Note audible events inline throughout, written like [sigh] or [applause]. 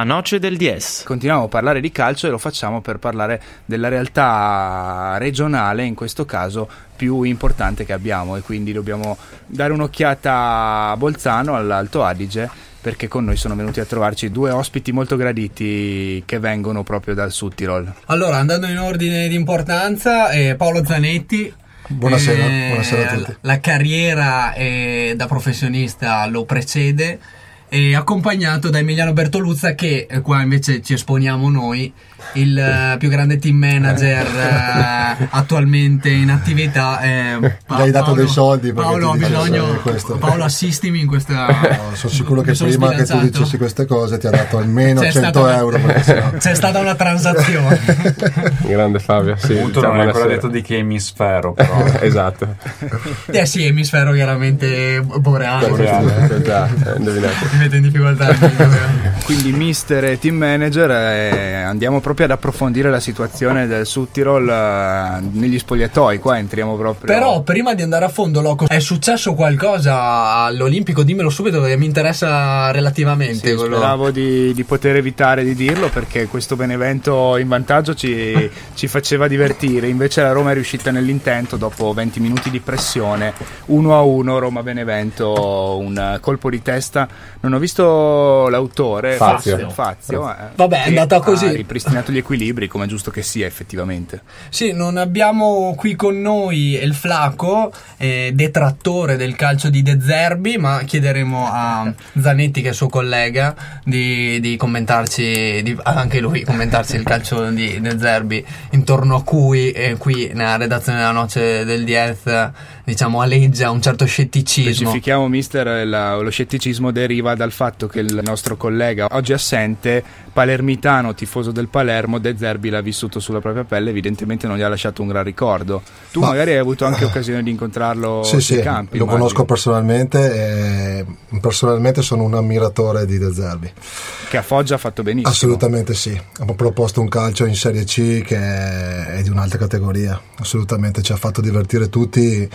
La noce del DS. Continuiamo a parlare di calcio e lo facciamo per parlare della realtà regionale, in questo caso più importante che abbiamo e quindi dobbiamo dare un'occhiata a Bolzano, all'Alto Adige perché con noi sono venuti a trovarci due ospiti molto graditi che vengono proprio dal Sud Tirol. Allora, andando in ordine di importanza, eh, Paolo Zanetti. Buonasera, eh, buonasera a tutti. La carriera eh, da professionista lo precede accompagnato da Emiliano Bertoluzza che eh, qua invece ci esponiamo noi il uh, più grande team manager uh, attualmente in attività eh, pa- Gli hai dato Paolo, dei soldi Paolo ho bisogno Paolo assistimi in questa no, sono sicuro che prima che tu dicessi queste cose ti ha dato almeno c'è 100 stata, euro sennò... [laughs] c'è stata una transazione. [laughs] Grande Fabio sì, appunto non hai ancora detto di che emisfero [laughs] però. Esatto. Eh sì emisfero chiaramente boreale, boreale già, eh, mi mette in difficoltà quindi mister e team manager eh, andiamo proprio proprio ad approfondire la situazione del Sud Tirol uh, negli spogliatoi. Qua entriamo proprio. Però prima di andare a fondo, Loco, è successo qualcosa all'Olimpico? Dimmelo subito perché mi interessa relativamente. Sì, speravo di, di, poter evitare di dirlo perché questo Benevento in vantaggio ci, [laughs] ci, faceva divertire. Invece la Roma è riuscita nell'intento dopo 20 minuti di pressione 1 a 1 Roma-Benevento, un colpo di testa. Non ho visto l'autore, Fazio. Fazio eh, Vabbè, è andata così. Ha ripristinato riprisinato gli equilibri come è giusto che sia effettivamente. Sì, non abbiamo qui con noi il Flaco, eh, detrattore del calcio di De Zerbi, ma chiederemo a Zanetti, che è suo collega, di, di commentarci, di, anche lui commentarci il calcio di De Zerbi, intorno a cui eh, qui nella redazione della Noce del Diez diciamo aleggia un certo scetticismo. Specifichiamo mister, la, lo scetticismo deriva dal fatto che il nostro collega oggi assente, palermitano, tifoso del Palermo, De Zerbi l'ha vissuto sulla propria pelle, evidentemente non gli ha lasciato un gran ricordo. Tu Ma, magari hai avuto anche occasione di incontrarlo sì, sui sì, campi. Lo immagino. conosco personalmente e personalmente sono un ammiratore di De Zerbi. Che a Foggia ha fatto benissimo. Assolutamente sì. Abbiamo proposto un calcio in Serie C che è di un'altra categoria. Assolutamente ci ha fatto divertire tutti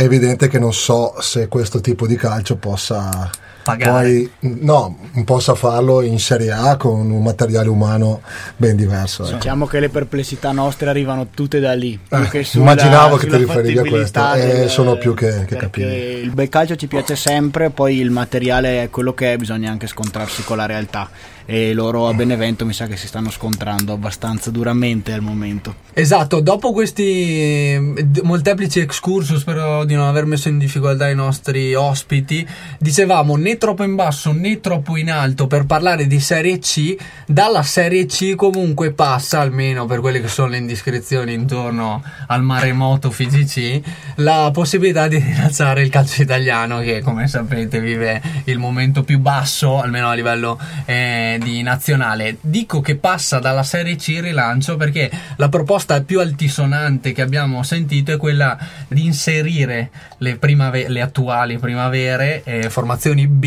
è evidente che non so se questo tipo di calcio possa pagare. Poi, no, possa farlo in Serie A con un materiale umano ben diverso. Ecco. Diciamo che le perplessità nostre arrivano tutte da lì. Eh, sulla, immaginavo che ti riferivi a questo, eh, sono più che, che capire. Il bel calcio ci piace sempre, poi il materiale è quello che è, bisogna anche scontrarsi con la realtà e loro a Benevento mi sa che si stanno scontrando abbastanza duramente al momento. Esatto, dopo questi eh, molteplici excursus, spero di non aver messo in difficoltà i nostri ospiti, dicevamo né troppo in basso né troppo in alto per parlare di Serie C, dalla Serie C comunque passa, almeno per quelle che sono le indiscrezioni intorno al maremoto FIGC, la possibilità di rilanciare il calcio italiano che come sapete vive il momento più basso, almeno a livello... Eh, di nazionale. Dico che passa dalla Serie C in rilancio perché la proposta più altisonante che abbiamo sentito è quella di inserire le, primave- le attuali primavere, eh, formazioni B,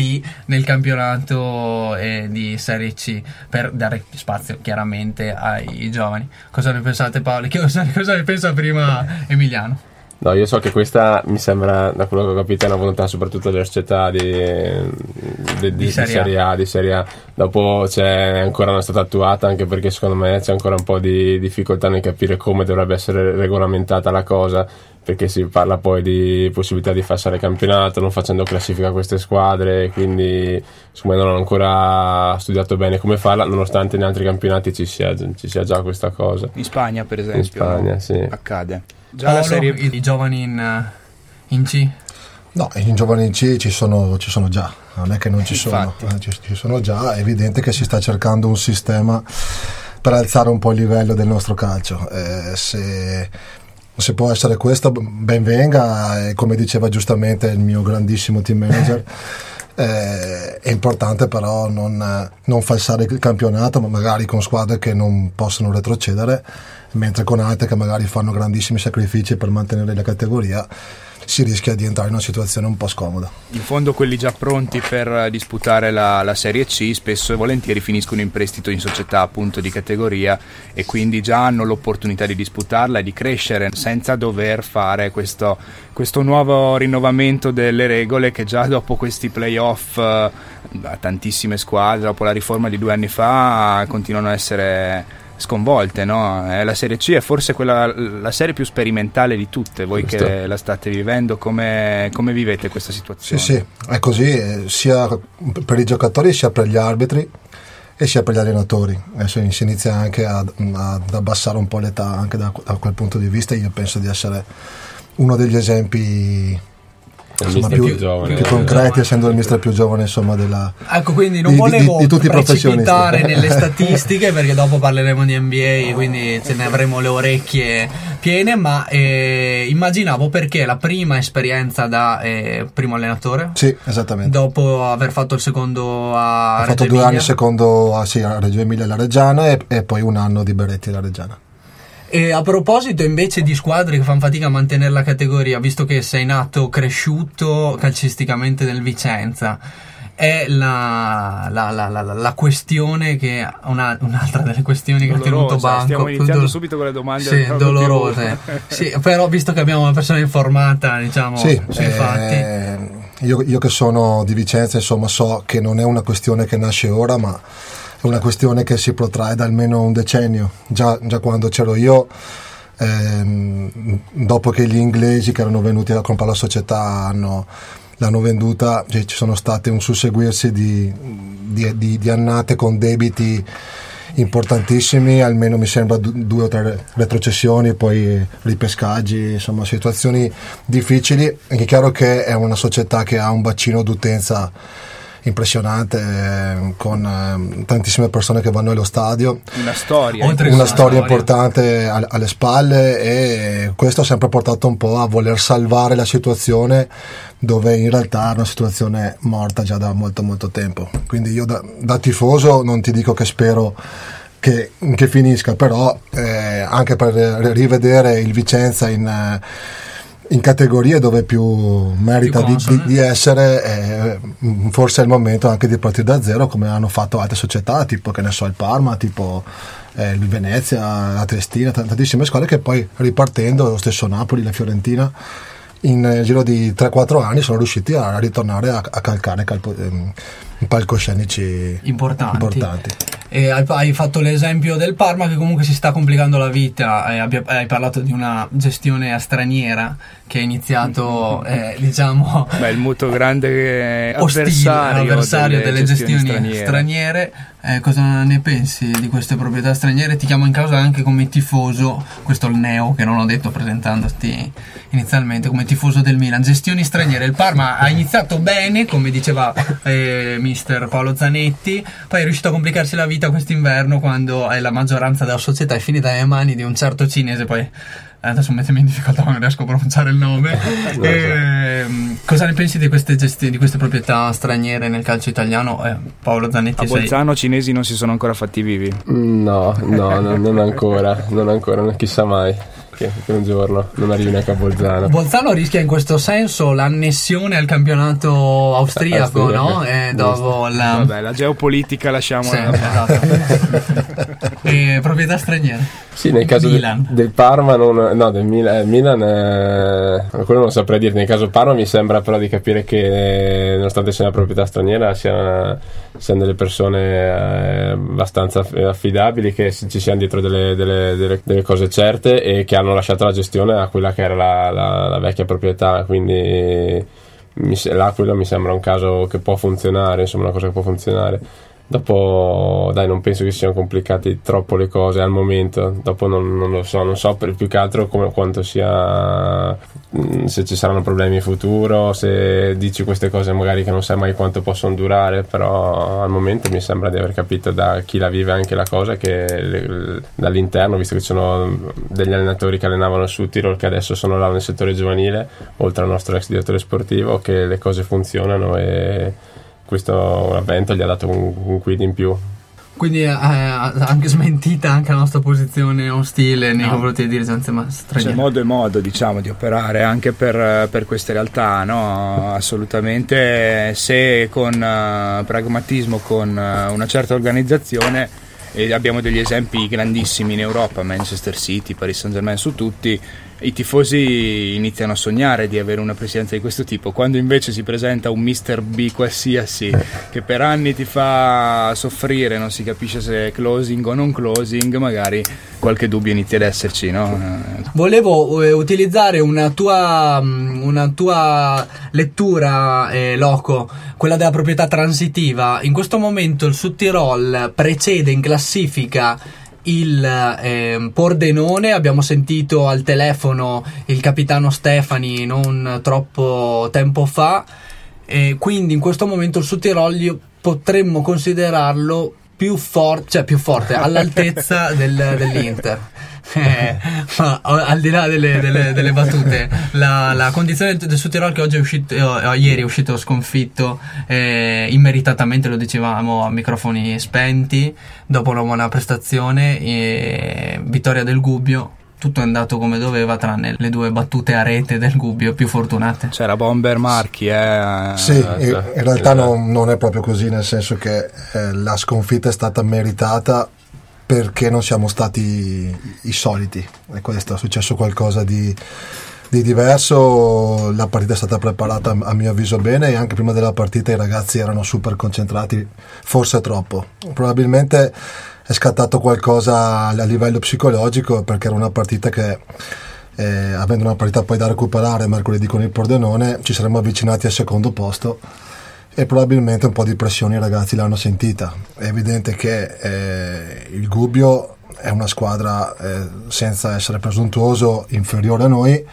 nel campionato eh, di Serie C per dare spazio chiaramente ai giovani. Cosa ne pensate Paolo? Cosa, [laughs] cosa ne pensa prima Emiliano? No, io so che questa mi sembra, da quello che ho capito, è una volontà soprattutto della società di, di, di, di serie, serie a. Di Serie A. Dopo c'è ancora non è stata attuata, anche perché secondo me c'è ancora un po' di difficoltà nel capire come dovrebbe essere regolamentata la cosa, perché si parla poi di possibilità di passare campionato, non facendo classifica a queste squadre, quindi secondo me non ho ancora studiato bene come farla, nonostante in altri campionati ci sia, ci sia già questa cosa. In Spagna, per esempio, in Spagna, sì. accade. Già Paolo, la serie... i, i giovani in, in C? No, in giovani in C ci sono, ci sono già, non è che non ci sono, eh, ci, ci, sono già, è evidente che si sta cercando un sistema per alzare un po' il livello del nostro calcio. Eh, se, se, può essere questo, ben venga, e come diceva giustamente il mio grandissimo team manager. [laughs] Eh, è importante però non, non falsare il campionato, ma magari con squadre che non possono retrocedere mentre con altre che magari fanno grandissimi sacrifici per mantenere la categoria si rischia di entrare in una situazione un po' scomoda. In fondo quelli già pronti per disputare la, la, Serie C spesso e volentieri finiscono in prestito in società appunto di categoria e quindi già hanno l'opportunità di disputarla e di crescere senza dover fare questo, questo nuovo rinnovamento delle regole che già dopo questi playoff eh, tantissime squadre, dopo la riforma di due anni fa, continuano a essere sconvolte. No? Eh, la Serie C è forse quella, la serie più sperimentale di tutte. Voi Giusto. che la state vivendo, come, come, vivete questa situazione? Sì, sì, è così, eh, sia per i giocatori sia per gli arbitri e sia per gli allenatori. Adesso si inizia anche ad, ad abbassare un po' l'età anche da, da quel punto di vista. Io penso di essere uno degli esempi insomma, più, più, giovane, più concreti, essendo il mister più giovane insomma, della, ecco, quindi non di, volevo di, di tutti precipitare nelle [laughs] statistiche perché dopo parleremo di NBA, quindi ce ne avremo le orecchie piene, ma eh, immaginavo perché la prima esperienza da eh, primo allenatore. Sì, esattamente. Dopo aver fatto il secondo a Ho fatto due anni secondo a, sì, a Reggio Emilia e la Reggiana e, e poi un anno di Beretti alla Reggiana. E a proposito invece di squadre che fanno fatica a mantenere la categoria, visto che sei nato cresciuto calcisticamente nel Vicenza, è la, la, la, la questione che una, un'altra delle questioni Dolorosa, che ha tenuto banco. Stiamo iniziando do- subito con le domande sì, dolorose. [laughs] sì, però visto che abbiamo una persona informata, diciamo, sì, sui eh. Io, io che sono di Vicenza, insomma, so che non è una questione che nasce ora, ma è una questione che si protrae da almeno un decennio. Già, già quando c'ero io, ehm, dopo che gli inglesi che erano venuti a comprare la società hanno, l'hanno venduta, cioè, ci sono state un susseguirsi di, di, di, di annate con debiti importantissimi, almeno mi sembra due o tre retrocessioni, poi ripescaggi, insomma situazioni difficili. È chiaro che è una società che ha un bacino d'utenza impressionante eh, con eh, tantissime persone che vanno allo stadio. Una storia. Oltre una, una storia, importante alle spalle e questo ha sempre portato un po' a voler salvare la situazione dove in realtà è una situazione morta già da molto molto tempo. Quindi io da, da tifoso non ti dico che spero che, che finisca, però eh, anche per rivedere il Vicenza in... Eh, in categorie dove più merita più di, di, essere, eh, forse è il momento anche di partire da zero, come hanno fatto altre società, tipo che ne so, il Parma, tipo eh, il Venezia, la Triestina, tantissime squadre che poi ripartendo, lo stesso Napoli, la Fiorentina, in giro di 3-4 anni sono riusciti a ritornare a, a calcare calpo, ehm, palcoscenici importanti. importanti. E hai, fatto l'esempio del Parma che comunque si sta complicando la vita, hai, hai parlato di una gestione straniera che è iniziato, eh, diciamo... Beh, il molto grande [laughs] avversario, avversario delle, delle, gestioni, gestioni straniere. straniere. Eh, cosa ne pensi di queste proprietà straniere? Ti chiamo in causa anche come tifoso, questo è il neo che non ho detto presentandoti inizialmente, come tifoso del Milan. Gestioni straniere, il Parma ha iniziato bene, come diceva eh, mister Paolo Zanetti, poi è riuscito a complicarsi la vita quest'inverno quando la maggioranza della società è finita nelle mani di un certo cinese, poi adesso mettimi in difficoltà ma non riesco a pronunciare il nome. [laughs] E, ehm, cosa ne pensi di queste, gesti- di queste proprietà straniere nel calcio italiano? Eh, Paolo Zanetti a Bolzano sei... cinesi non si sono ancora fatti vivi? No no, no non ancora non ancora chissà mai che, che, un giorno non arrivi neanche a Bolzano. Bolzano rischia in questo senso l'annessione al campionato austriaco, austriaco. no? E dopo la... Vabbè, la geopolitica lasciamo. Sì, esatto. [laughs] e proprietà straniere. Sì, nel caso del, del, Parma, non, no, del Milan, eh, Milan eh, quello non saprei dire. Nel caso Parma mi sembra però di capire che, eh, nonostante sia una proprietà straniera, siano, siano delle persone eh, abbastanza affidabili, che ci siano dietro delle, delle, delle, delle, cose certe e che hanno lasciato la gestione a quella che era la, la, la vecchia proprietà. Quindi quello mi sembra un caso che può funzionare, insomma, una cosa che può funzionare. Dopo, dai, non penso che siano complicate troppo le cose al momento. Dopo non, non lo so, non so per più che altro come, quanto sia. Mm, se ci saranno problemi in futuro, se dici queste cose magari che non sai mai quanto possono durare. Però al momento mi sembra di aver capito da chi la vive anche la cosa che le, dall'interno, visto che ci sono degli allenatori che allenavano su Tirol che adesso sono là nel settore giovanile, oltre al nostro ex direttore sportivo, che le cose funzionano e questo avvento gli ha dato un, un quid in più. Quindi eh, anche smentita anche la nostra posizione ostile nei no. confronti di dirigenze straniere. C'è modo e modo diciamo, di operare anche per, per queste realtà, no? assolutamente se con uh, pragmatismo, con uh, una certa organizzazione e abbiamo degli esempi grandissimi in Europa, Manchester City, Paris Saint Germain su tutti, i tifosi iniziano a sognare di avere una presidenza di questo tipo, quando invece si presenta un Mr. B qualsiasi che per anni ti fa soffrire, non si capisce se è closing o non closing, magari qualche dubbio inizia ad esserci. No? Volevo eh, utilizzare una tua, mm, una tua lettura, eh, Loco, quella della proprietà transitiva. In questo momento il Sud Tirol precede in classifica il eh, Pordenone, abbiamo sentito al telefono il capitano Stefani non troppo tempo fa, e quindi in questo momento il Sud potremmo considerarlo più, for- cioè più forte, all'altezza [laughs] del, dell'Inter. Eh, ma al di là delle, delle, delle battute, la, la, condizione del Sud che oggi è uscito, eh, ieri è uscito sconfitto, eh, immeritatamente lo dicevamo a microfoni spenti, dopo una buona prestazione, vittoria del Gubbio tutto è andato come doveva tranne le due battute a rete del Gubbio più fortunate. C'era Bomber Marchi, eh. Sì, in, in realtà non, non, è proprio così, nel senso che eh, la sconfitta è stata meritata perché non siamo stati i soliti. E questo è successo qualcosa di, di diverso. La partita è stata preparata a mio avviso bene e anche prima della partita i ragazzi erano super concentrati forse troppo. Probabilmente è scattato qualcosa a livello psicologico perché era una partita che eh, avendo una partita poi da recuperare mercoledì con il Pordenone ci saremmo avvicinati al secondo posto e probabilmente un po' di pressione i ragazzi l'hanno sentita. È evidente che eh, il Gubbio è una squadra, eh, senza essere presuntuoso, inferiore a noi,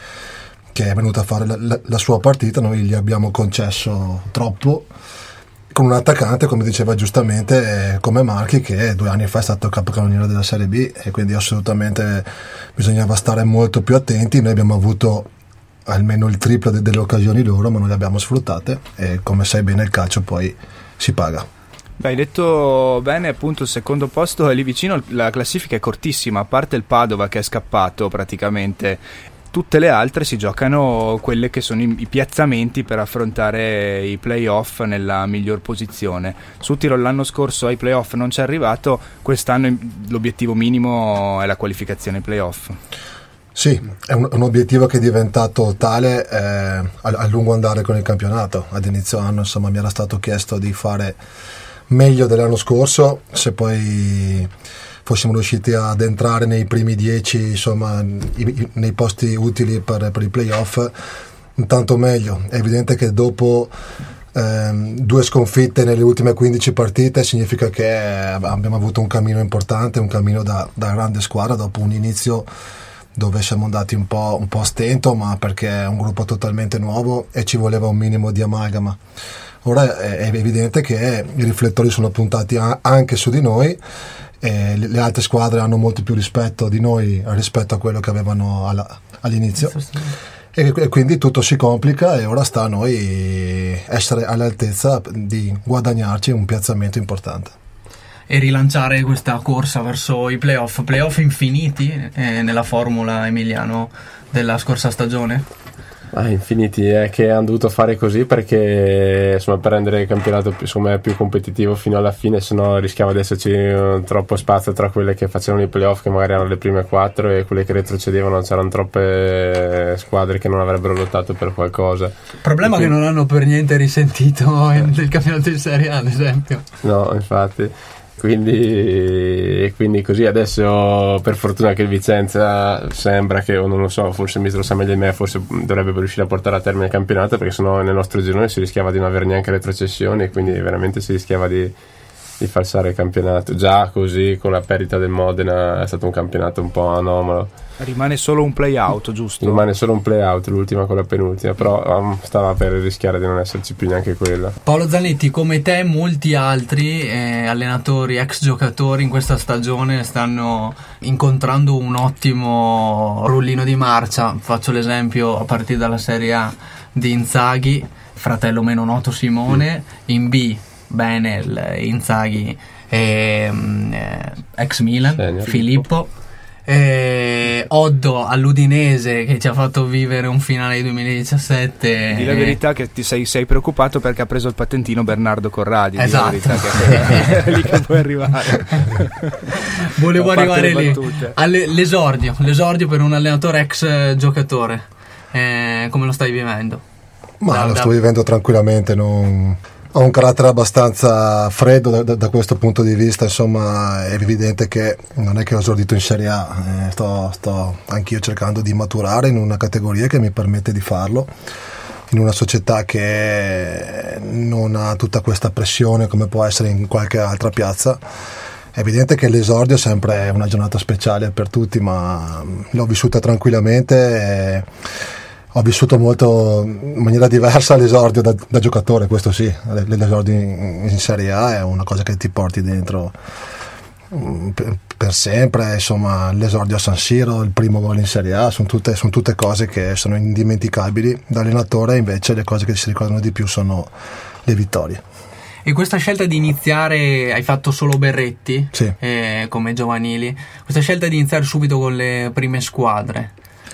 che è venuta a fare la, la, la, sua partita, noi gli abbiamo concesso troppo, con un attaccante, come diceva giustamente, eh, come Marchi, che due anni fa è stato capocannoniere della Serie B e quindi assolutamente bisognava stare molto più attenti. Noi abbiamo avuto almeno il triplo de- delle occasioni loro, ma non le abbiamo sfruttate e come sai bene il calcio poi si paga. Hai detto bene, appunto il secondo posto è lì vicino, la classifica è cortissima, a parte il Padova che è scappato praticamente, tutte le altre si giocano quelle che sono i, piazzamenti per affrontare i playoff nella miglior posizione. Su Tirol l'anno scorso ai playoff non ci è arrivato, quest'anno l'obiettivo minimo è la qualificazione playoff. Sì, è un, un, obiettivo che è diventato tale eh, a, a, lungo andare con il campionato. Ad inizio anno insomma, mi era stato chiesto di fare meglio dell'anno scorso, se poi fossimo riusciti ad entrare nei primi dieci, insomma, i, i, nei posti utili per, per i playoff, intanto meglio. È evidente che dopo ehm, due sconfitte nelle ultime 15 partite significa che abbiamo avuto un cammino importante, un cammino da, da grande squadra dopo un inizio dove siamo andati un po', un po' a stento, ma perché è un gruppo totalmente nuovo e ci voleva un minimo di amalgama. Ora è evidente che i riflettori sono puntati anche su di noi e le altre squadre hanno molto più rispetto di noi rispetto a quello che avevano alla, all'inizio. E quindi tutto si complica e ora sta a noi essere all'altezza di guadagnarci un piazzamento importante e rilanciare questa corsa verso i playoff, playoff infiniti eh, nella formula Emiliano della scorsa stagione? Ah, infiniti è che hanno dovuto fare così perché insomma, per rendere il campionato più, me, più competitivo fino alla fine, se no rischiava di esserci uh, troppo spazio tra quelle che facevano i playoff, che magari erano le prime quattro, e quelle che retrocedevano. C'erano troppe squadre che non avrebbero lottato per qualcosa. Problema quindi... che non hanno per niente risentito [laughs] nel campionato di Serie A, ad esempio. No, infatti. Quindi, quindi, così adesso per fortuna che il Vicenza sembra che, o non lo so, forse mi lo sa meglio di me, forse dovrebbe riuscire a portare a termine il campionato perché sennò nel nostro girone si rischiava di non avere neanche retrocessioni quindi veramente si rischiava di, di falsare il campionato. Già così con la perdita del Modena è stato un campionato un po' anomalo Rimane solo un play out, giusto? Rimane solo un play out, l'ultima con la penultima, però um, stava per rischiare di non esserci più neanche quella. Paolo Zanetti, come te, molti altri eh, allenatori, ex giocatori in questa stagione stanno incontrando un ottimo rullino di marcia. Faccio l'esempio a partire dalla Serie A di Inzaghi, fratello meno noto Simone, in B Benel, Inzaghi ehm, eh, ex Milan, Senior. Filippo. Eh, Oddo all'Udinese che ci ha fatto vivere un finale di 2017. Di la verità che ti sei, sei, preoccupato perché ha preso il patentino Bernardo Corradi. Esatto. Che è [laughs] lì che puoi arrivare. [laughs] Volevo arrivare lì. All'esordio, l'esordio per un allenatore ex giocatore. Eh, come lo stai vivendo? Ma da, lo sto vivendo tranquillamente, non ho un carattere abbastanza freddo da, da, questo punto di vista, insomma è evidente che non è che ho esordito in Serie A, eh, sto, sto anch'io cercando di maturare in una categoria che mi permette di farlo, in una società che non ha tutta questa pressione come può essere in qualche altra piazza. È evidente che l'esordio è sempre una giornata speciale per tutti, ma l'ho vissuta tranquillamente. E, ho vissuto molto in maniera diversa l'esordio da, da giocatore, questo sì, l'esordio in, in, Serie A è una cosa che ti porti dentro mm, per, per, sempre, insomma l'esordio a San Siro, il primo gol in Serie A, sono tutte, sono tutte cose che sono indimenticabili, da allenatore invece le cose che si ricordano di più sono le vittorie. E questa scelta di iniziare, hai fatto solo Berretti sì. eh, come giovanili, questa scelta di iniziare subito con le prime squadre,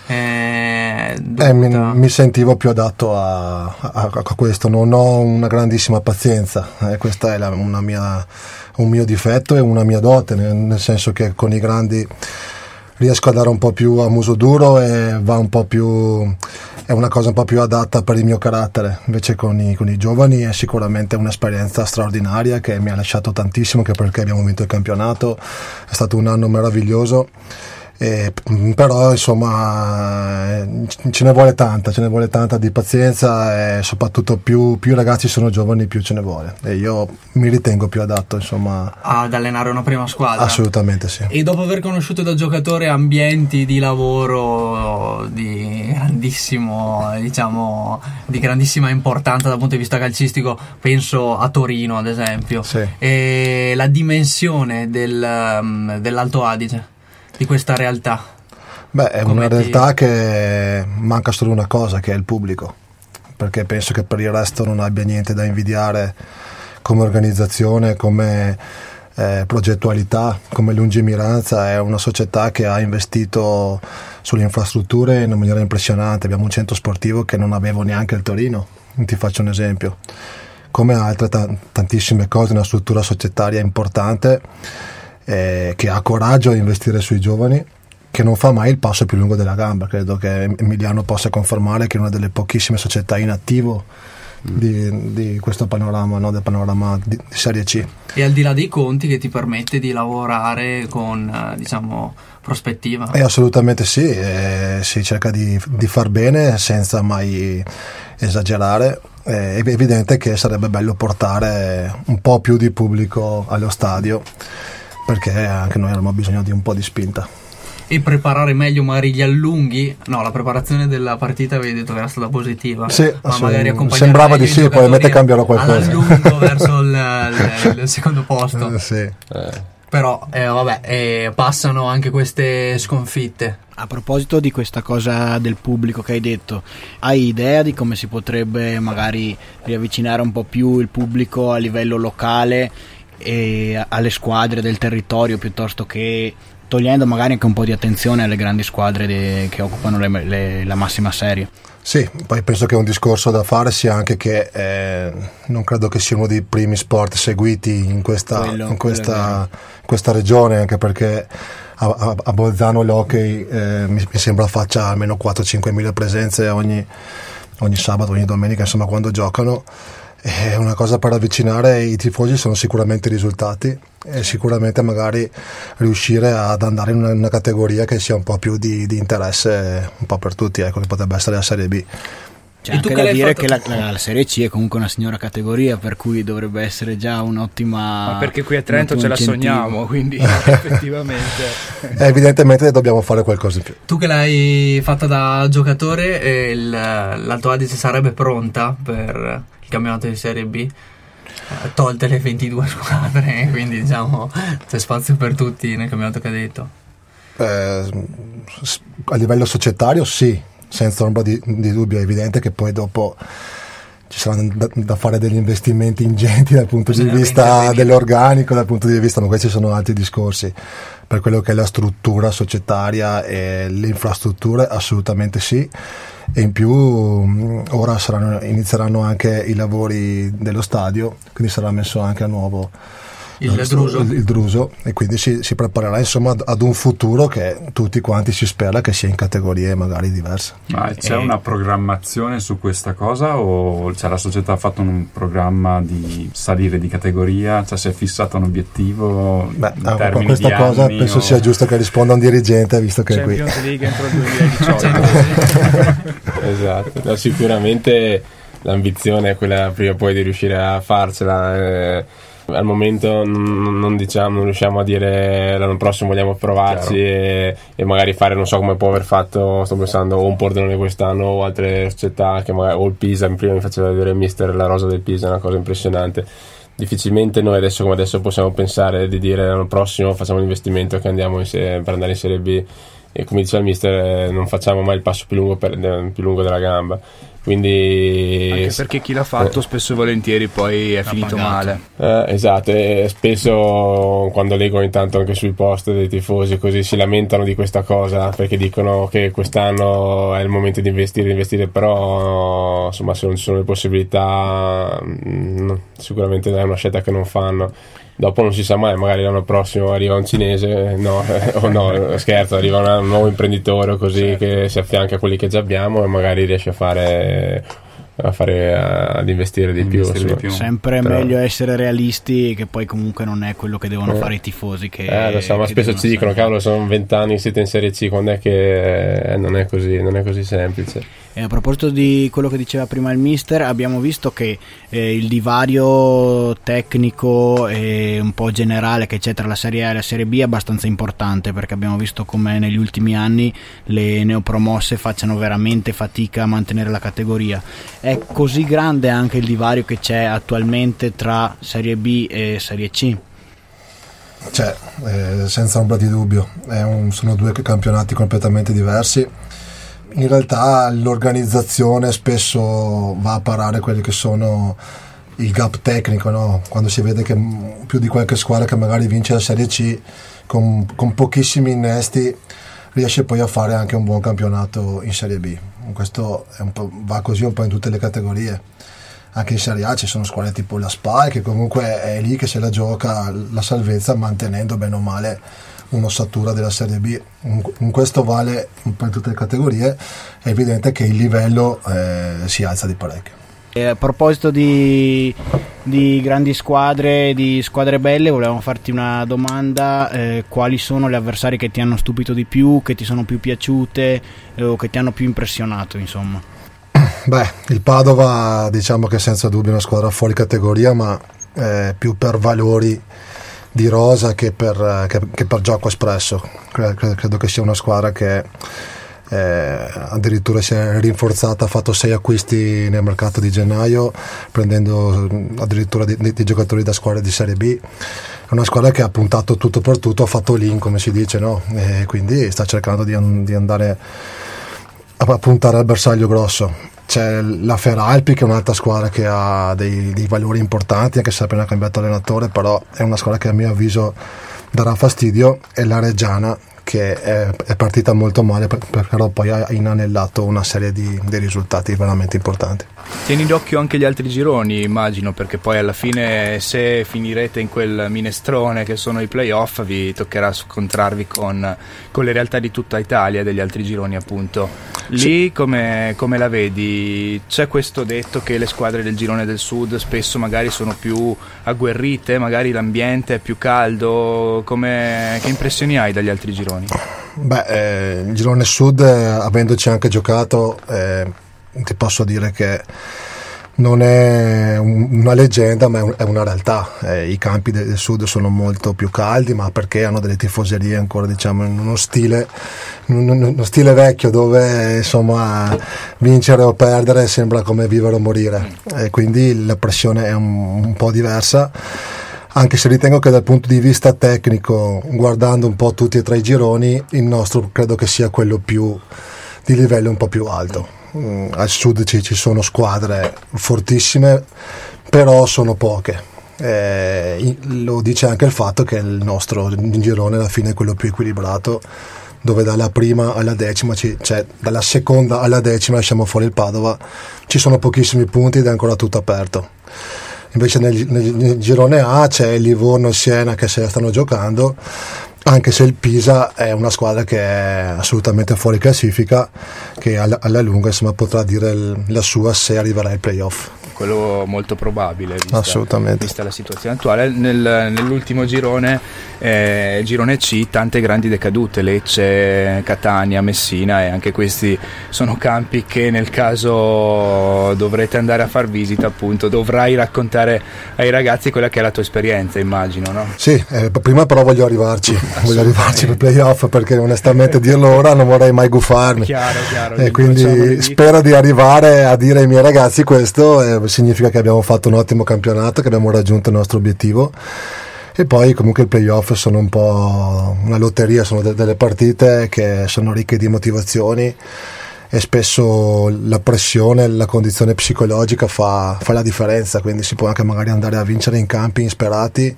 eh, eh, mi, mi, sentivo più adatto a, a, a, questo, non ho una grandissima pazienza, eh, questo è la, mia, un mio difetto e una mia dote, nel, nel, senso che con i grandi riesco a dare un po' più a muso duro e va un po' più, è una cosa un po' più adatta per il mio carattere, invece con i, con i giovani è sicuramente un'esperienza straordinaria che mi ha lasciato tantissimo, anche perché abbiamo vinto il campionato, è stato un anno meraviglioso eh, però insomma ce ne vuole tanta, ce ne vuole tanta di pazienza e soprattutto più, più ragazzi sono giovani più ce ne vuole e io mi ritengo più adatto insomma ad allenare una prima squadra. Assolutamente sì. E dopo aver conosciuto da giocatore ambienti di lavoro di grandissimo, diciamo, di grandissima importanza dal punto di vista calcistico, penso a Torino ad esempio, sì. e la dimensione del, mm, dell'Alto Adige di questa realtà? Beh, è Come una realtà ti... che manca solo una cosa, che è il pubblico, perché penso che per il resto non abbia niente da invidiare come organizzazione, come eh, progettualità, come lungimiranza. È una società che ha investito sulle infrastrutture in maniera impressionante. Abbiamo un centro sportivo che non avevo neanche il Torino, ti faccio un esempio. Come altre t- tantissime cose, una struttura societaria importante eh, che ha coraggio di investire sui giovani che non fa mai il passo più lungo della gamba. Credo che Emiliano possa confermare che è una delle pochissime società in attivo di, di questo panorama, no? del panorama di, di, Serie C. E al di là dei conti che ti permette di lavorare con, eh, diciamo, prospettiva? Eh, assolutamente sì, eh, si cerca di, di, far bene senza mai esagerare. Eh, è evidente che sarebbe bello portare un po' più di pubblico allo stadio perché anche noi abbiamo bisogno di un po' di spinta. E preparare meglio magari gli allunghi? No, la preparazione della partita avevi detto che era stata positiva. Sì, ma magari sembrava di sì, probabilmente cambierò qualcosa. All'allungo [laughs] verso il, il, il, secondo posto. Eh, sì. Eh. Però, eh, vabbè, eh, passano anche queste sconfitte. A proposito di questa cosa del pubblico che hai detto, hai idea di come si potrebbe magari riavvicinare un po' più il pubblico a livello locale e alle squadre del territorio piuttosto che togliendo magari anche un po' di attenzione alle grandi squadre de, che occupano le, le, la massima serie. Sì, poi penso che un discorso da fare sia anche che eh, non credo che sia uno dei primi sport seguiti in questa, quello, in questa, in questa regione, anche perché a, a, a Bolzano l'hockey eh, mi, mi, sembra faccia almeno 4-5 mila presenze ogni, ogni sabato, ogni domenica, insomma quando giocano è una cosa per avvicinare i tifosi sono sicuramente i risultati e sicuramente magari riuscire ad andare in una, una categoria che sia un po' più di, di, interesse un po' per tutti, ecco che potrebbe essere la Serie B. C'è anche da dire fatto... che la, la, la, Serie C è comunque una signora categoria, per cui dovrebbe essere già un'ottima. Ma perché qui a Trento ce la sogniamo, quindi [laughs] effettivamente. Evidentemente dobbiamo fare qualcosa in più. Tu che l'hai fatta da giocatore, eh, il, l'Alto Adige sarebbe pronta per il campionato di Serie B eh, tolte le 22 [laughs] squadre quindi diciamo c'è spazio per tutti nel campionato cadetto eh, a livello societario sì senza ombra di, di, dubbio è evidente che poi dopo ci saranno da, da, fare degli investimenti ingenti dal punto di vista dell'organico, dal punto di vista, ma questi sono altri discorsi. Per quello che è la struttura societaria e le infrastrutture, assolutamente sì. E in più ora saranno, inizieranno anche i lavori dello stadio, quindi sarà messo anche a nuovo il, il, druso. Il, il, druso. e quindi si, si, preparerà insomma ad un futuro che tutti quanti si spera che sia in categorie magari diverse. Ma c'è e... una programmazione su questa cosa o cioè, la società ha fatto un programma di salire di categoria? Cioè si è fissato un obiettivo? Beh, con questa cosa anni, penso o... sia giusto che risponda un dirigente visto che Champions è qui. League entro il [laughs] 2018. [laughs] esatto, no, sicuramente l'ambizione è quella prima o poi di riuscire a farcela. Eh, al momento non, non, diciamo, non riusciamo a dire l'anno prossimo vogliamo provarci e, e, magari fare, non so come può aver fatto, sto pensando, o un Pordenone quest'anno o altre società, che magari, o il Pisa, prima mi faceva vedere il mister la rosa del Pisa, è una cosa impressionante. Difficilmente noi adesso come adesso possiamo pensare di dire l'anno prossimo facciamo un investimento che andiamo se- per andare in Serie B. E come diceva il mister non facciamo mai il passo più lungo, per, più lungo della gamba quindi Anche perché chi l'ha fatto eh. spesso e volentieri poi è finito pagato. male eh, esatto e spesso quando leggo intanto anche sui post dei tifosi così si lamentano di questa cosa perché dicono che quest'anno è il momento di investire investire però insomma se non ci sono le possibilità mm, sicuramente è una scelta che non fanno dopo non si sa mai, magari l'anno prossimo arriva un cinese, no, [laughs] o no, scherzo, arriva un nuovo imprenditore così certo. che si affianca a quelli che già abbiamo e magari riesce a fare a fare ad investire di, investire più, di più, Sempre Però... meglio essere realisti che poi comunque non è quello che devono eh. fare i tifosi che, eh, lo so, ma spesso ci dicono cavolo sono vent'anni siete in Serie C quando è che eh, non, è così, non è così semplice e a proposito di quello che diceva prima il mister, abbiamo visto che eh, il divario tecnico e un po' generale che c'è tra la Serie A e la Serie B è abbastanza importante perché abbiamo visto come negli ultimi anni le neopromosse facciano veramente fatica a mantenere la categoria. È così grande anche il divario che c'è attualmente tra Serie B e Serie C? C'è, eh, senza ombra di dubbio, un, sono due campionati completamente diversi in realtà l'organizzazione spesso va a parare quelli che sono il gap tecnico, no? quando si vede che più di qualche squadra che magari vince la Serie C con, con pochissimi innesti riesce poi a fare anche un buon campionato in Serie B. Questo va così un po' in tutte le categorie. Anche in Serie A ci sono squadre tipo la SPAI che comunque è lì che se la gioca la salvezza mantenendo bene o male un'ossatura della Serie B. In questo vale un po' in tutte le categorie, è evidente che il livello eh, si alza di parecchio. A proposito di, di, grandi squadre, di squadre belle, volevamo farti una domanda, eh, quali sono le avversarie che ti hanno stupito di più, che ti sono più piaciute eh, o che ti hanno più impressionato insomma? [clears throat] Beh, il Padova diciamo che senza dubbio è una squadra fuori categoria, ma eh, più per valori di rosa che per, che, che per gioco espresso. Credo, credo, che sia una squadra che eh, addirittura si è rinforzata, ha fatto sei acquisti nel mercato di gennaio, prendendo addirittura di, di giocatori da squadre di Serie B. È una squadra che ha puntato tutto per tutto, ha fatto l'in come si dice, no? quindi sta cercando di, di andare a puntare al bersaglio grosso c'è la Feralpi che è un'altra squadra che ha dei, dei, valori importanti anche se ha appena cambiato allenatore però è una squadra che a mio avviso darà fastidio e la Reggiana che è, è partita molto male però poi ha inanellato una serie di, di risultati veramente importanti. Tieni d'occhio anche gli altri gironi, immagino, perché poi alla fine se finirete in quel minestrone che sono i playoff vi toccherà scontrarvi con, con le realtà di tutta Italia, degli altri gironi appunto. Lì come, come, la vedi? C'è questo detto che le squadre del girone del sud spesso magari sono più agguerrite, magari l'ambiente è più caldo, come, che impressioni hai dagli altri gironi? Beh, eh, il girone sud, eh, avendoci anche giocato, eh, ti posso dire che non è una leggenda ma è una realtà. Eh, i campi del sud sono molto più caldi ma perché hanno delle tifoserie ancora diciamo in uno stile, in uno stile vecchio dove insomma vincere o perdere sembra come vivere o morire. E quindi la pressione è un, un po' diversa. Anche se ritengo che dal punto di vista tecnico guardando un po' tutti e tre i gironi il nostro credo che sia quello più di livello un po' più alto Mm, al sud ci, ci sono squadre fortissime, però sono poche. Eh, lo dice anche il fatto che il nostro girone alla fine è quello più equilibrato dove dalla prima alla decima, ci, cioè dalla seconda alla decima lasciamo fuori il Padova, ci sono pochissimi punti ed è ancora tutto aperto. Invece nel, nel, nel girone A c'è il Livorno e Siena che se la stanno giocando, anche se il Pisa è una squadra che è assolutamente fuori classifica, che alla, alla lunga insomma, potrà dire il, la sua se arriverà ai playoff quello molto probabile vista, vista la situazione attuale. Nel, nell'ultimo girone, eh, girone C, tante grandi decadute, Lecce, Catania, Messina e anche questi sono campi che nel caso dovrete andare a far visita appunto dovrai raccontare ai ragazzi quella che è la tua esperienza immagino no? Sì, eh, prima però voglio arrivarci, voglio arrivarci per playoff perché onestamente dirlo ora non vorrei mai gufarmi. Chiaro, chiaro, e quindi spero di arrivare a dire ai miei ragazzi questo eh, significa che abbiamo fatto un ottimo campionato, che abbiamo raggiunto il nostro obiettivo. E poi comunque i playoff sono un po' una lotteria, sono de- delle partite che sono ricche di motivazioni e spesso la pressione, la condizione psicologica fa, fa la differenza, quindi si può anche magari andare a vincere in campi insperati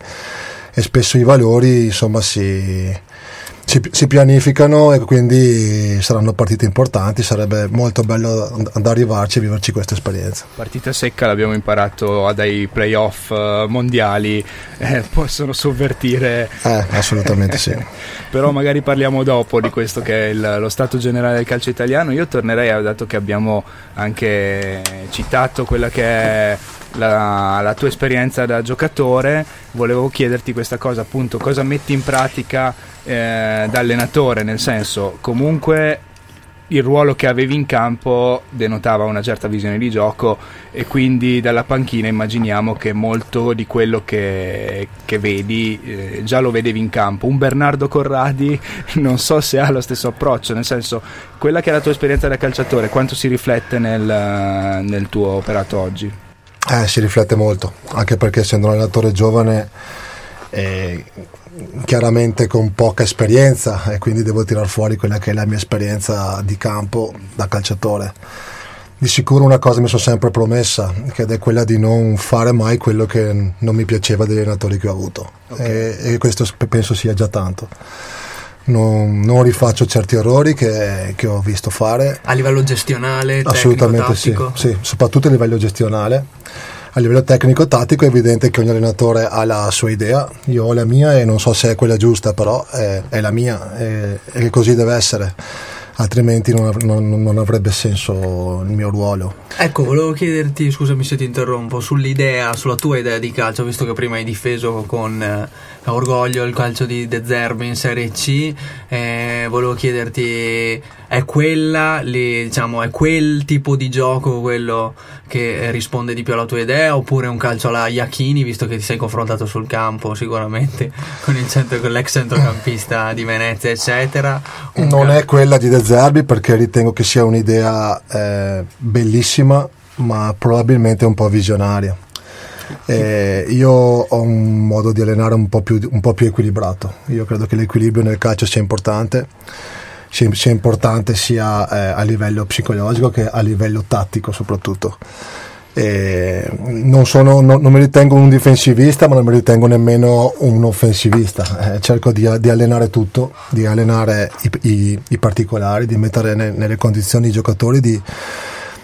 e spesso i valori insomma si, si, si, pianificano e quindi saranno partite importanti. Sarebbe molto bello ad arrivarci e viverci questa esperienza. Partita secca l'abbiamo imparato dai playoff eh, mondiali, [laughs] eh, possono sovvertire. Eh, assolutamente sì. [laughs] Però magari parliamo dopo di questo che è il, lo stato generale del calcio italiano. Io tornerei, dato che abbiamo anche citato quella che è la, la, tua esperienza da giocatore, volevo chiederti questa cosa, appunto, cosa metti in pratica eh, da allenatore, nel senso, comunque il ruolo che avevi in campo denotava una certa visione di gioco e quindi dalla panchina immaginiamo che molto di quello che, che vedi eh, già lo vedevi in campo. Un Bernardo Corradi [laughs] non so se ha lo stesso approccio, nel senso quella che è la tua esperienza da calciatore, quanto si riflette nel, nel tuo operato oggi? Eh, si riflette molto, anche perché essendo un allenatore giovane, eh, chiaramente con poca esperienza, e quindi devo tirar fuori quella che è la mia esperienza di campo da calciatore. Di sicuro una cosa mi sono sempre promessa, che è quella di non fare mai quello che non mi piaceva degli allenatori che ho avuto. Okay. E, e questo penso sia già tanto non, non rifaccio certi errori che, che, ho visto fare. A livello gestionale? Assolutamente sì, sì, soprattutto a livello gestionale. A livello tecnico-tattico è evidente che ogni allenatore ha la sua idea, io ho la mia e non so se è quella giusta, però è, è la mia e, e così deve essere altrimenti non, non, non, avrebbe senso il mio ruolo. Ecco, volevo chiederti, scusami se ti interrompo, sull'idea, sulla tua idea di calcio, visto che prima hai difeso con eh, orgoglio il calcio di De Zerbi in Serie C, eh, volevo chiederti, è quella, lì, diciamo, è quel tipo di gioco quello che risponde di più alla tua idea, oppure un calcio alla Iachini, visto che ti sei confrontato sul campo sicuramente [laughs] con, centro, con l'ex centrocampista di Venezia, eccetera? Un non cal- è quella di De Zerbi perché ritengo che sia un'idea eh, bellissima, ma probabilmente un po' visionaria. Eh, io ho un modo di allenare un po, più, un po' più equilibrato. Io credo che l'equilibrio nel calcio sia importante sia, importante sia eh, a livello psicologico che a livello tattico soprattutto. Non, sono, non, non, mi ritengo un difensivista, ma non mi ritengo nemmeno un offensivista. Eh, cerco di, di, allenare tutto, di allenare i, i, i particolari, di mettere ne, nelle condizioni i giocatori di,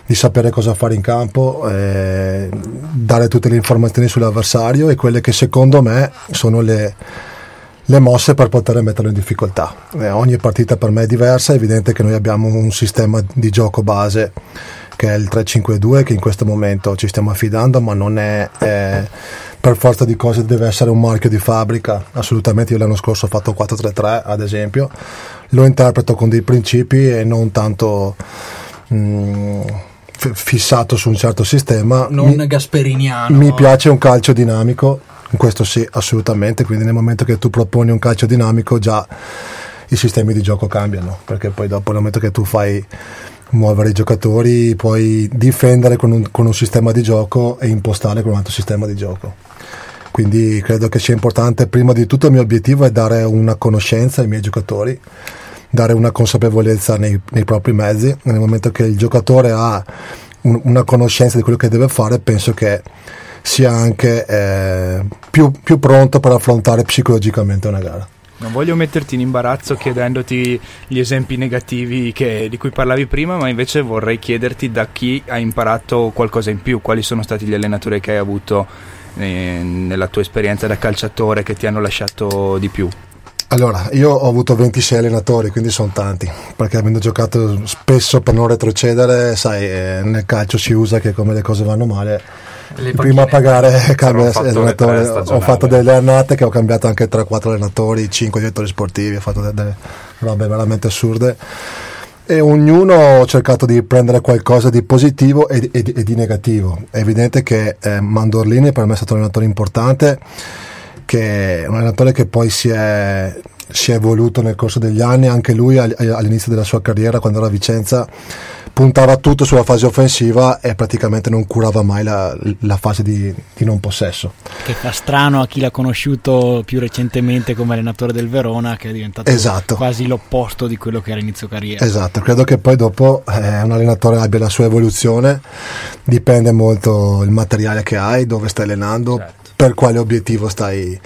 di, sapere cosa fare in campo, eh, dare tutte le informazioni sull'avversario e quelle che secondo me sono le le mosse per poter metterlo in difficoltà. Eh, ogni partita per me è diversa, è evidente che noi abbiamo un sistema di gioco base che è il 3-5-2 che in questo momento ci stiamo affidando, ma non è eh, per forza di cose deve essere un marchio di fabbrica, assolutamente io l'anno scorso ho fatto 4-3-3 ad esempio, lo interpreto con dei principi e non tanto... Mm, fissato su un certo sistema. Non mi, gasperiniano. mi piace un calcio dinamico questo sì, assolutamente, quindi nel momento che tu proponi un calcio dinamico già i sistemi di gioco cambiano, perché poi dopo nel momento che tu fai muovere i giocatori puoi difendere con un, con un sistema di gioco e impostare con un altro sistema di gioco. Quindi credo che sia importante, prima di tutto il mio obiettivo è dare una conoscenza ai miei giocatori dare una consapevolezza nei, nei propri mezzi. Nel momento che il giocatore ha un, una conoscenza di quello che deve fare, penso che sia anche eh, più, più pronto per affrontare psicologicamente una gara. Non voglio metterti in imbarazzo chiedendoti gli esempi negativi che, di cui parlavi prima, ma invece vorrei chiederti da chi hai imparato qualcosa in più, quali sono stati gli allenatori che hai avuto eh, nella tua esperienza da calciatore che ti hanno lasciato di più. Allora, io ho avuto 26 allenatori, quindi sono tanti, perché avendo giocato spesso per non retrocedere, sai, eh, nel calcio si usa che come le cose vanno male, prima a pagare cambia allenatore. Ho fatto delle annate che ho cambiato anche 3-4 allenatori, 5 direttori sportivi, ho fatto delle, robe veramente assurde e ognuno ho cercato di prendere qualcosa di positivo e, e, e di negativo. È evidente che eh, Mandorlini per me è stato un allenatore importante, che è un allenatore che poi si è, si è evoluto nel corso degli anni, anche lui all'inizio della sua carriera quando era a Vicenza puntava tutto sulla fase offensiva e praticamente non curava mai la, la fase di, di, non possesso. Che fa strano a chi l'ha conosciuto più recentemente come allenatore del Verona, che è diventato esatto. quasi l'opposto di quello che era inizio carriera. Esatto, credo che poi dopo eh, un allenatore abbia la sua evoluzione, dipende molto il materiale che hai, dove stai allenando, certo. Per quale obiettivo stai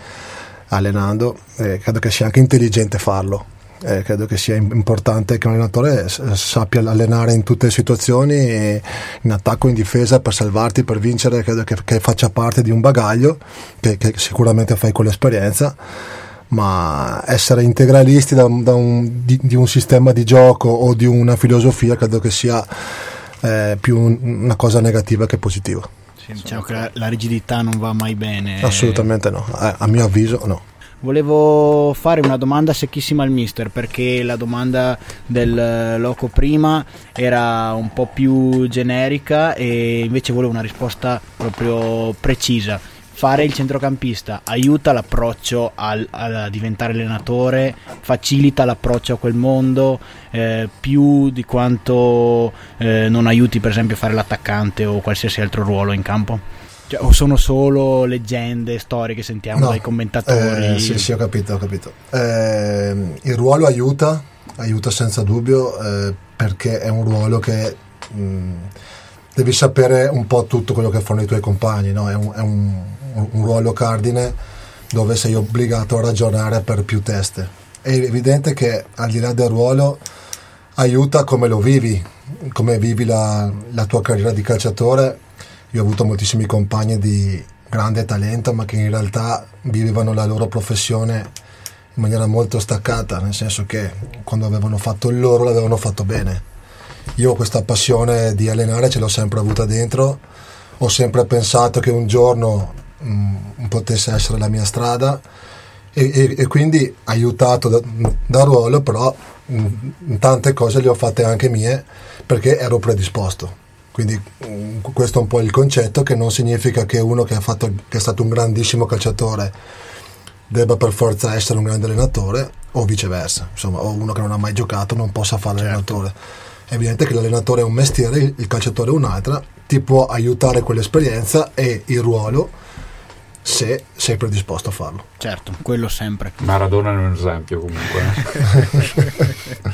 allenando, eh, credo che sia anche intelligente farlo eh, credo che sia importante che un allenatore sappia allenare in tutte le situazioni, in attacco, in difesa, per salvarti, per vincere, credo che, che faccia parte di un bagaglio che, che, sicuramente fai con l'esperienza, ma essere integralisti da, da un, di, di, un sistema di gioco o di una filosofia credo che sia eh, più una cosa negativa che positiva. Diciamo che la, la rigidità non va mai bene. Assolutamente no, eh, a mio avviso no. Volevo fare una domanda secchissima al mister perché la domanda del loco prima era un po' più generica e invece volevo una risposta proprio precisa. Fare il centrocampista aiuta l'approccio al, a diventare allenatore, facilita l'approccio a quel mondo eh, più di quanto eh, non aiuti per esempio a fare l'attaccante o qualsiasi altro ruolo in campo? Cioè, o sono solo leggende, storie che sentiamo no, dai commentatori? Eh, sì, sì, ho capito, ho capito. Eh, il ruolo aiuta, aiuta senza dubbio, eh, perché è un ruolo che mh, mm, devi sapere un po' tutto quello che fanno i tuoi compagni, no? è, un, è un, un ruolo cardine dove sei obbligato a ragionare per più teste. È evidente che al di là del ruolo aiuta come lo vivi, come vivi la, la tua carriera di calciatore io ho avuto moltissimi compagni di grande talento, ma che in realtà vivevano la loro professione in maniera molto staccata, nel senso che quando avevano fatto il loro l'avevano fatto bene. Io questa passione di allenare ce l'ho sempre avuta dentro, ho sempre pensato che un giorno mh, mm, potesse essere la mia strada e, e, e quindi aiutato da, da ruolo, però mh, mm, tante cose le ho fatte anche mie perché ero predisposto quindi mm, questo è un po' il concetto che non significa che uno che, fatto, che è stato un grandissimo calciatore debba per forza essere un grande allenatore o viceversa, insomma, o uno che non ha mai giocato non possa fare certo. l'allenatore. È evidente che l'allenatore è un mestiere, il calciatore è un'altra, ti può aiutare quell'esperienza e il ruolo se sei predisposto a farlo. Certo, quello sempre. Maradona è un esempio comunque. Eh. [laughs]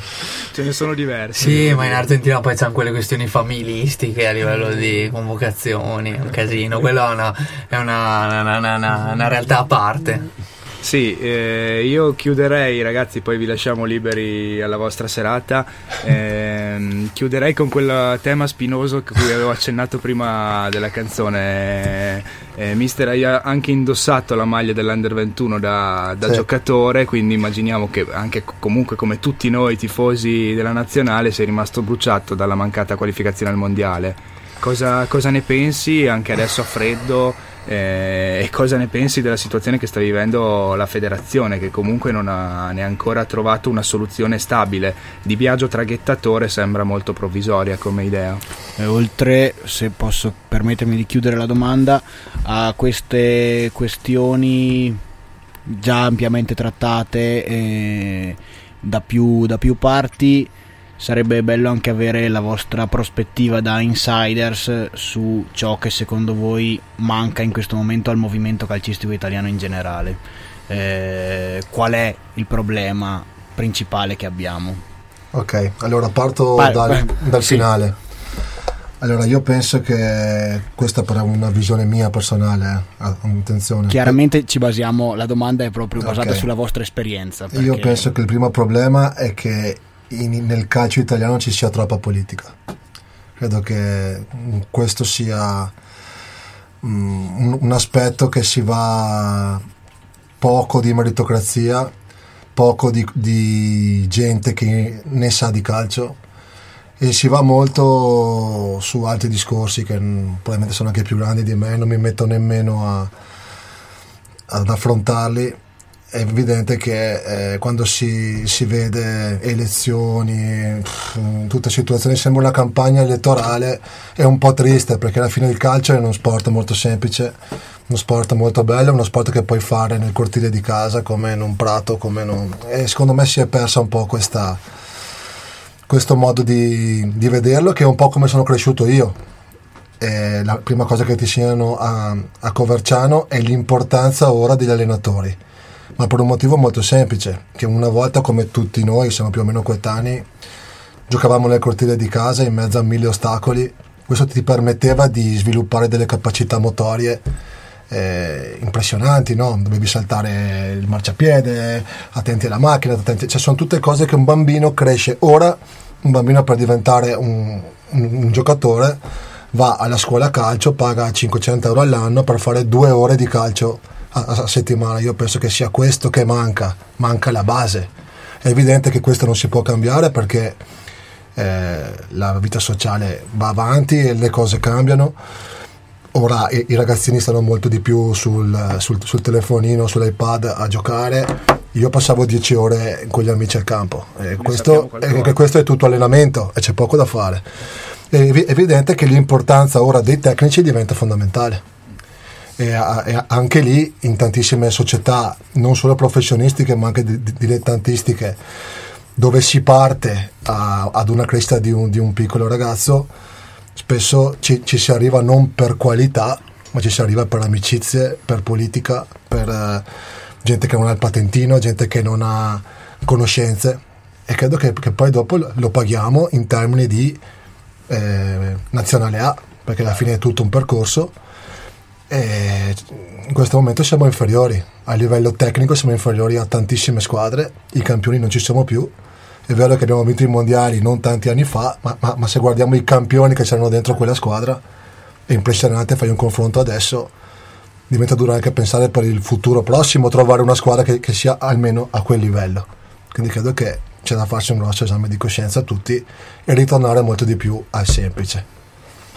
Ce ne sono diversi. Sì, ma in Argentina poi c'hanno quelle questioni familistiche a livello di convocazioni, un casino. Quello è una, è una, una, una realtà a parte. Sì, eh, io chiuderei ragazzi, poi vi lasciamo liberi alla vostra serata. [laughs] Eh, chiuderei con quel tema spinoso che cui avevo accennato prima della canzone. Eh, mister hai anche indossato la maglia dell'Under 21 da, da sì. giocatore, quindi immaginiamo che anche comunque come tutti noi tifosi della nazionale sei rimasto bruciato dalla mancata qualificazione al mondiale. Cosa, cosa ne pensi anche adesso a freddo? Eh, e cosa ne pensi della situazione che sta vivendo la federazione che comunque non ha ancora trovato una soluzione stabile? Di Biagio traghettatore sembra molto provvisoria come idea. E oltre se posso permettermi di chiudere la domanda a queste questioni già ampiamente trattate eh, da, più, da più parti sarebbe bello anche avere la vostra prospettiva da insiders su ciò che secondo voi manca in questo momento al movimento calcistico italiano in generale. Eh, qual è il problema principale che abbiamo. Ok, allora parto vai, dal, dal sì. finale. Allora, io penso che questa è una visione mia personale, eh. attenzione. Chiaramente ci basiamo, la domanda è proprio basata okay. sulla vostra esperienza. Io penso che il primo problema è che in, nel calcio italiano ci sia troppa politica. Credo che questo sia um, un, un aspetto che si va poco di meritocrazia, poco di, di gente che ne sa di calcio e si va molto su altri discorsi che probabilmente sono anche più grandi di me, non mi metto nemmeno a, ad affrontarli. È evidente che eh, quando si, si, vede elezioni, pff, tutte situazioni, sembra una campagna elettorale, è un po' triste perché alla fine il calcio è uno sport molto semplice, uno sport molto bello, uno sport che puoi fare nel cortile di casa come in un prato, come non... e secondo me si è persa un po' questa questo modo di, di, vederlo che è un po' come sono cresciuto io. E la prima cosa che ti insegnano a, a Coverciano è l'importanza ora degli allenatori, ma per un motivo molto semplice, che una volta come tutti noi, siamo più o meno coetanei, giocavamo nel cortile di casa in mezzo a mille ostacoli, questo ti permetteva di sviluppare delle capacità motorie eh, impressionanti, no? dovevi saltare il marciapiede, attenti alla macchina, attenti... cioè sono tutte cose che un bambino cresce. Ora un bambino per diventare un, un, un giocatore va alla scuola calcio, paga 500 euro all'anno per fare due ore di calcio a, a settimana. Io penso che sia questo che manca, manca la base. È evidente che questo non si può cambiare perché eh, la vita sociale va avanti e le cose cambiano ora i, i, ragazzini stanno molto di più sul, sul, sul, telefonino, sull'iPad a giocare. Io passavo 10 ore con gli amici al campo. E questo, e questo, è tutto allenamento e c'è poco da fare. È evidente che l'importanza ora dei tecnici diventa fondamentale. E, anche lì, in tantissime società, non solo professionistiche ma anche dilettantistiche, dove si parte a, ad una crescita di un, di un piccolo ragazzo, spesso ci, ci, si arriva non per qualità, ma ci si arriva per amicizie, per politica, per eh, gente che non ha il patentino, gente che non ha conoscenze. E credo che, che poi dopo lo paghiamo in termini di eh, nazionale A, perché alla fine è tutto un percorso e in questo momento siamo inferiori, a livello tecnico siamo inferiori a tantissime squadre, i campioni non ci siamo più è vero che abbiamo vinto i mondiali non tanti anni fa, ma, ma, ma se guardiamo i campioni che c'erano dentro quella squadra, è impressionante, fai un confronto adesso, diventa duro anche pensare per il futuro prossimo trovare una squadra che, che sia almeno a quel livello. Quindi credo che c'è da farsi un grosso esame di coscienza a tutti e ritornare molto di più al semplice.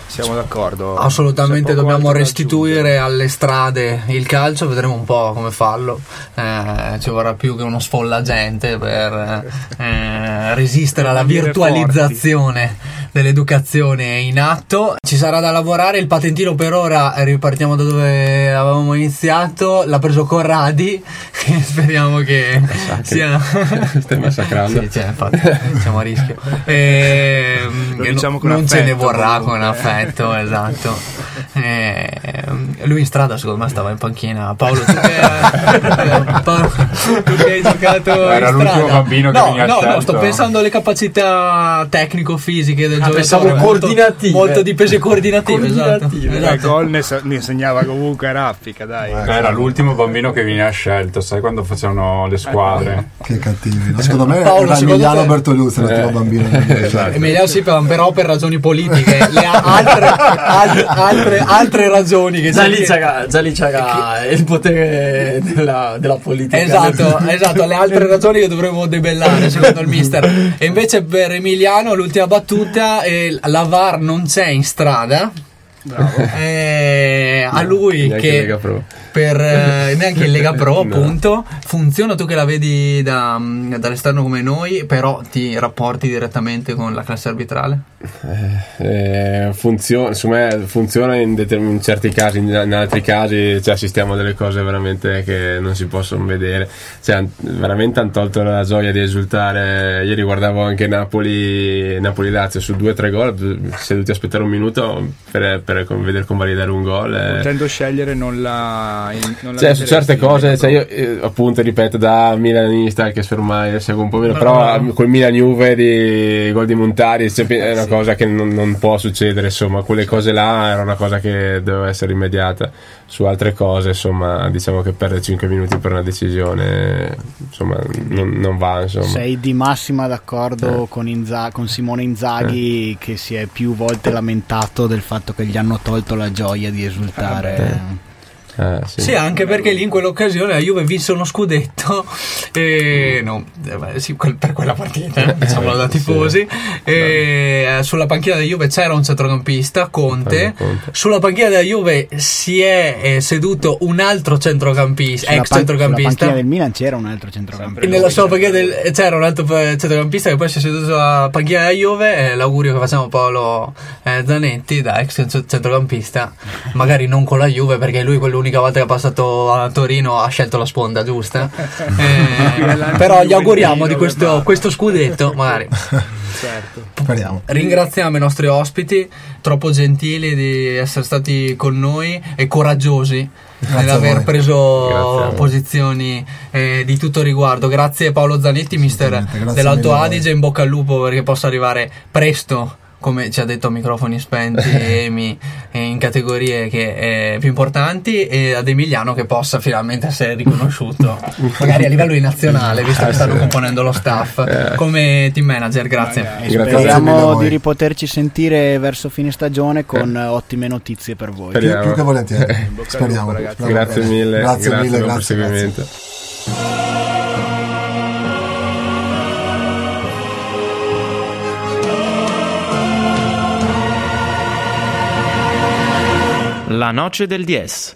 Siamo d'accordo. Assolutamente dobbiamo restituire alle strade il calcio, vedremo un po' come farlo. Eh, ci vorrà più che uno sfollagente per eh, resistere alla virtualizzazione dell'educazione in atto. Ci sarà da lavorare, il patentino per ora ripartiamo da dove avevamo iniziato, l'ha preso Corradi, [laughs] speriamo che sia... [laughs] Stai massacrando. sì, cioè, infatti, siamo a rischio. E, ehm, diciamo non ce ne vorrà con affetto [laughs] esatto. Eh, lui in strada secondo me stava in panchina. Paolo, tu che, Paolo, tu che hai giocato Era l'ultimo bambino che no, veniva no, no, sto pensando alle capacità tecnico-fisiche del ah, giocatore. coordinative. Molto di peso coordinative, esatto. esatto. Gol ne, ne segnava comunque raffica, dai. Eh, era l'ultimo bambino che veniva scelto, sai quando facevano le squadre. che cattivi. No? Secondo me Paolo, era Emiliano te... Bertoluzzi l'ultimo eh. bambino. [laughs] Esatto. Emiliano sì, però per ragioni politiche. Le altre, altre, altre, altre ragioni che già lì c'era, già lì c'era il potere della, della politica. Esatto, esatto, le altre ragioni che dovremmo debellare secondo il mister. E invece per Emiliano l'ultima battuta, eh, la VAR non c'è in strada. Eh, a lui che per eh, [laughs] neanche in Lega Pro appunto. No. funziona tu che la vedi da, mm, dall'esterno come noi però ti rapporti direttamente con la classe arbitrale? Eh, eh funziona, me funziona in, determin- in, certi casi in, in altri casi cioè, assistiamo a delle cose veramente che non si possono vedere. Cioè, veramente hanno tolto la gioia di esultare. Ieri guardavo anche Napoli Napoli-Lazio su due o tre gol seduti a aspettare un minuto per, per, per vedere convalidare un gol potendo scegliere non la la, non cioè, su certe cose, cioè io eh, appunto ripeto da milanista che ormai seguo un po' meno, però no. col Milan Juve di gol di Montari cioè, è una sì. cosa che non, non, può succedere, insomma, quelle cose là era una cosa che doveva essere rimediata. Su altre cose, insomma, diciamo che perdere 5 minuti per una decisione, insomma, non, non va. Insomma. Sei di massima d'accordo eh. con, Inza- con, Simone Inzaghi eh. che si è più volte lamentato del fatto che gli hanno tolto la gioia di esultare. Eh. Eh, sì. sì. anche perché lì in quell'occasione la Juve vinse uno scudetto, e, no, eh, sì, per quella partita, diciamolo da tifosi. Sì. Eh, sulla panchina della Juve c'era un centrocampista, Conte. Conte. Sulla panchina della Juve si è eh, seduto un altro centrocampista, sulla ex pan- centrocampista. Sulla panchina del Milan c'era un altro centrocampista. Nella sua panchina del, c'era un altro centrocampista che poi si è seduto sulla panchina della Juve. l'augurio che facciamo a Paolo Zanetti, da ex centrocampista, magari non con la Juve perché lui è quell'unico l'unica volta che è passato a Torino ha scelto la sponda giusta. [laughs] eh, però gli auguriamo di questo, questo scudetto, magari. Certo. Ringraziamo i nostri ospiti, troppo gentili di essere stati con noi e coraggiosi nell'aver preso posizioni eh, di tutto riguardo. Grazie Paolo Zanetti, mister dell'Alto Adige, in bocca al lupo perché possa arrivare presto come ci ha detto microfoni spenti [laughs] Emi in categorie che, eh, più importanti e ad Emiliano che possa finalmente essere riconosciuto magari a livello di nazionale visto che stanno componendo lo staff eh. come team manager grazie, grazie. speriamo di ripoterci sentire verso fine stagione con eh. ottime notizie per voi più, più, che volentieri [laughs] speriamo, ragazzi. grazie mille grazie, grazie mille grazie, grazie. La noce del 10.